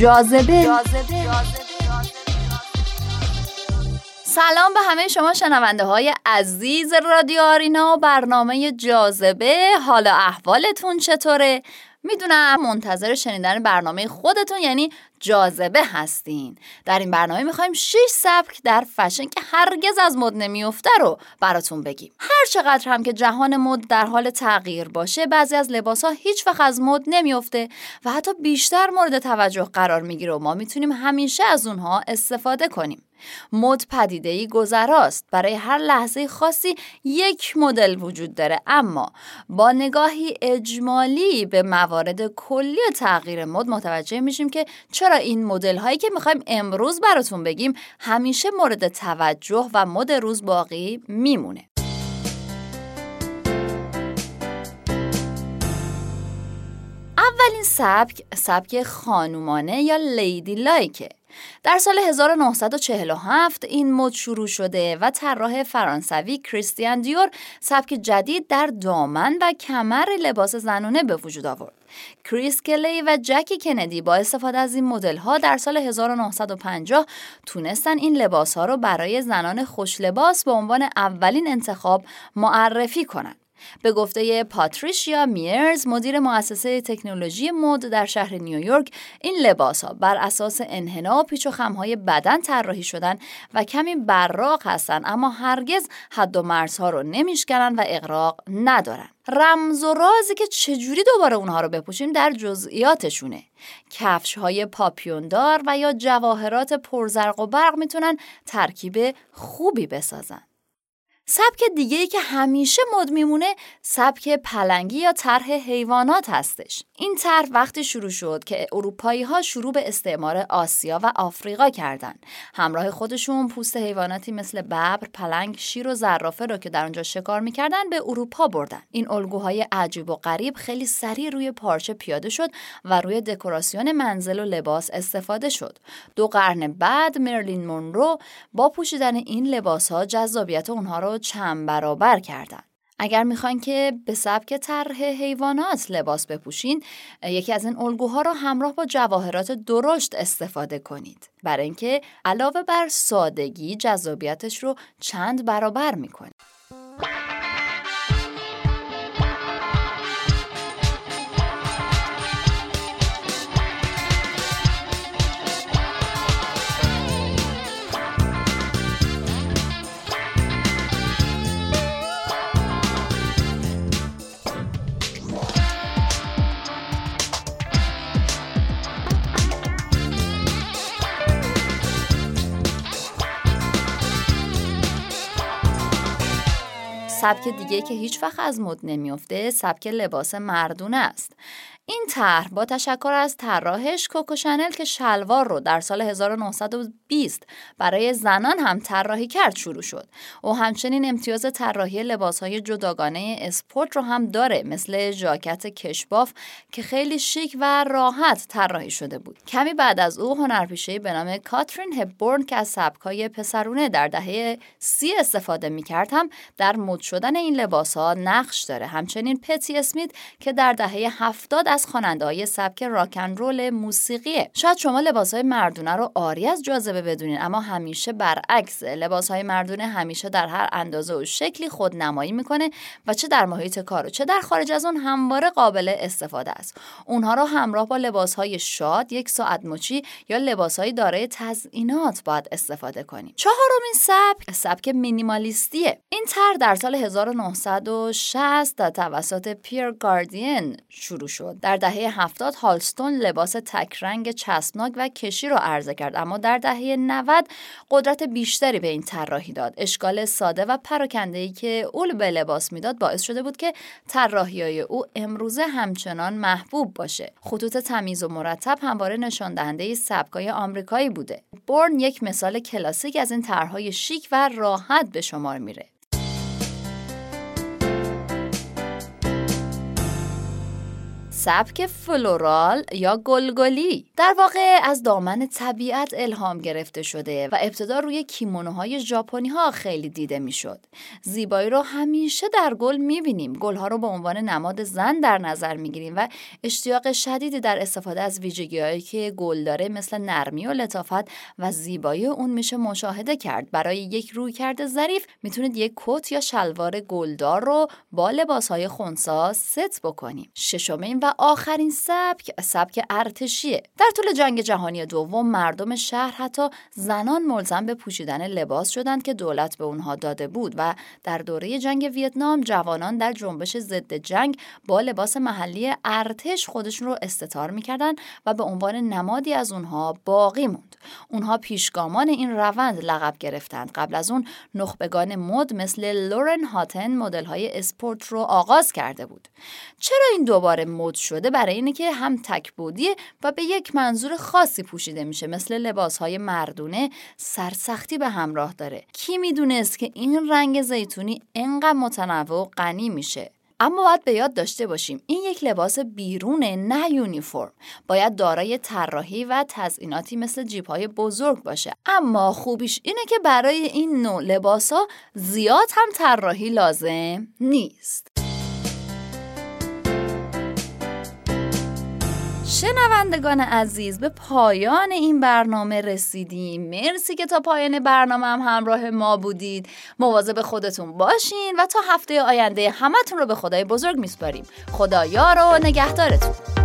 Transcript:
جاذبه سلام به همه شما شنونده های عزیز رادیو آرینا و برنامه جاذبه حالا احوالتون چطوره؟ می‌دونم منتظر شنیدن برنامه خودتون یعنی جاذبه هستین. در این برنامه می‌خوایم 6 سبک در فشن که هرگز از مد نمیفته رو براتون بگیم. هر چقدر هم که جهان مد در حال تغییر باشه بعضی از لباس ها هیچ وقت از مد نمیفته و حتی بیشتر مورد توجه قرار می‌گیره و ما می‌تونیم همیشه از اونها استفاده کنیم. مد پدیده گذراست. برای هر لحظه خاصی یک مدل وجود داره. اما با نگاهی اجمالی به موارد کلی تغییر مد متوجه میشیم که چرا این مدل هایی که می‌خوایم امروز براتون بگیم همیشه مورد توجه و مد روز باقی میمونه. اولین سبک سبک خانومانه یا لیدی لایکه. در سال 1947 این مد شروع شده و طراح فرانسوی کریستیان دیور سبک جدید در دامن و کمر لباس زنانه به وجود آورد. کریس کلی و جکی کندی با استفاده از این مدل ها در سال 1950 تونستن این لباس ها رو برای زنان خوش لباس به عنوان اولین انتخاب معرفی کنند. به گفته پاتریشیا میرز مدیر مؤسسه تکنولوژی مد در شهر نیویورک این لباس ها بر اساس انحنا و پیچ و خمهای بدن طراحی شدن و کمی براق هستند اما هرگز حد و مرزها رو نمیشکنن و اقراق ندارن. رمز و رازی که چجوری دوباره اونها رو بپوشیم در جزئیاتشونه. کفش های پاپیوندار و یا جواهرات پرزرق و برق می‌تونن ترکیب خوبی بسازن. سبک دیگه ای که همیشه مد میمونه سبک پلنگی یا طرح حیوانات هستش. این طرح وقتی شروع شد که اروپایی ها شروع به استعمار آسیا و آفریقا کردن. همراه خودشون پوست حیواناتی مثل ببر پلنگ شیر و زرافه رو که در اونجا شکار می‌کردن به اروپا بردن. این الگوهای عجیب و غریب خیلی سریع روی پارچه پیاده شد و روی دکوراسیون منزل و لباس استفاده شد. دو قرن بعد مرلین مونرو با پوشیدن این لباس ها جذابیت اونها رو چند برابر کردن. اگر می‌خواین که به سبک طرح حیوانات لباس بپوشین یکی از این الگوها رو همراه با جواهرات درشت استفاده کنید. برای اینکه علاوه بر سادگی جذابیتش رو چند برابر می‌کنید. سبک دیگه که هیچ وقت از مد نمیافته سبک لباس مردونه است. این طرح با تشکر از طراحش کوکو شنل که شلوار رو در سال 1920 برای زنان هم طراحی کرد شروع شد. و همچنین امتیاز طراحی لباسهای جداگانه اسپورت رو هم داره مثل ژاکت کشباف که خیلی شیک و راحت طراحی شده بود. کمی بعد از او هنرپیشه به نام کاترین هبورن که از سبکای پسرونه در دهه سی استفاده می‌کرد هم در مد شدن این لباس ها نقش داره. همچنین پتی اسمیت که در دهه هفتاد از خواننده های سبک راکن رول موسیقیه. شاید شما لباس های مردونه رو آری از جاذبه بدونین اما همیشه برعکس. لباس های مردونه همیشه در هر اندازه و شکلی خود نمایی می‌کنه و چه در محیط کار و چه در خارج از اون همواره قابل استفاده است. اونها رو همراه با لباس های شاد یک ساعت مچی یا لباس های دارای تزئینات باید استفاده کنیم چهارمین سبک سبک مینیمالیستیه. این تر در سال 1960 توسط پیر گاردین شروع شد. در دهه 70 هالستون لباس تکرنگ چسبناک و کشی رو عرضه کرد. اما در دهه 90 قدرت بیشتری به این طراحی داد. اشکال ساده و پراکنده‌ای که اول به لباس می‌داد باعث شده بود که طراحی‌های او امروزه همچنان محبوب باشه. خطوط تمیز و مرتب همواره نشان دهنده سبکای آمریکایی بوده. بورن یک مثال کلاسیک از این طرحهای شیک و راحت به شمار میره. سبک فلورال یا گلگلی. در واقع از دامن طبیعت الهام گرفته شده و ابتدا روی کیمونوهای ژاپنی ها خیلی دیده می‌شد. زیبایی رو همیشه در گل می‌بینیم. گلها رو به عنوان نماد زن در نظر می‌گیریم و اشتیاق شدیدی در استفاده از ویژگی که گل داره مثل نرمی و لطافت و زیبایی اون میشه مشاهده کرد. برای یک رویکرد ظریف می‌تونید یک کت یا شلوار گلدار رو با لباسهای خونسا ست بکنیم ششمین و آخرین سبک سبک ارتشیه. در طول جنگ جهانی دوم مردم شهر حتی زنان ملزم به پوشیدن لباس شدند که دولت به اونها داده بود و در دوره جنگ ویتنام جوانان در جنبش ضد جنگ با لباس محلی ارتش خودشون رو استتار می‌کردن و به عنوان نمادی از اونها باقی موند. اونها پیشگامان این روند لقب گرفتند. قبل از اون نخبگان مد مثل لورن هاتن مدل های اسپورت رو آغاز کرده بود. چرا این دوباره مد شده برای اینه که هم تکبودیه و به یک منظور خاصی پوشیده میشه مثل لباس های مردونه سرسختی به همراه داره. کی می‌دونست که این رنگ زیتونی انقدر متنوع و غنی میشه؟ اما باید به یاد داشته باشیم این یک لباس بیرونه نه یونیفرم. باید دارای طراحی و تزئیناتی مثل جیب های بزرگ باشه. اما خوبیش اینه که برای این نوع لباس ها زیاد هم طراحی لازم نیست. شنوندگان عزیز به پایان این برنامه رسیدیم. مرسی که تا پایان برنامه هم همراه ما بودید. مواظب خودتون باشین و تا هفته آینده همتون رو به خدای بزرگ میسپاریم. خدایا رو نگهدارتون.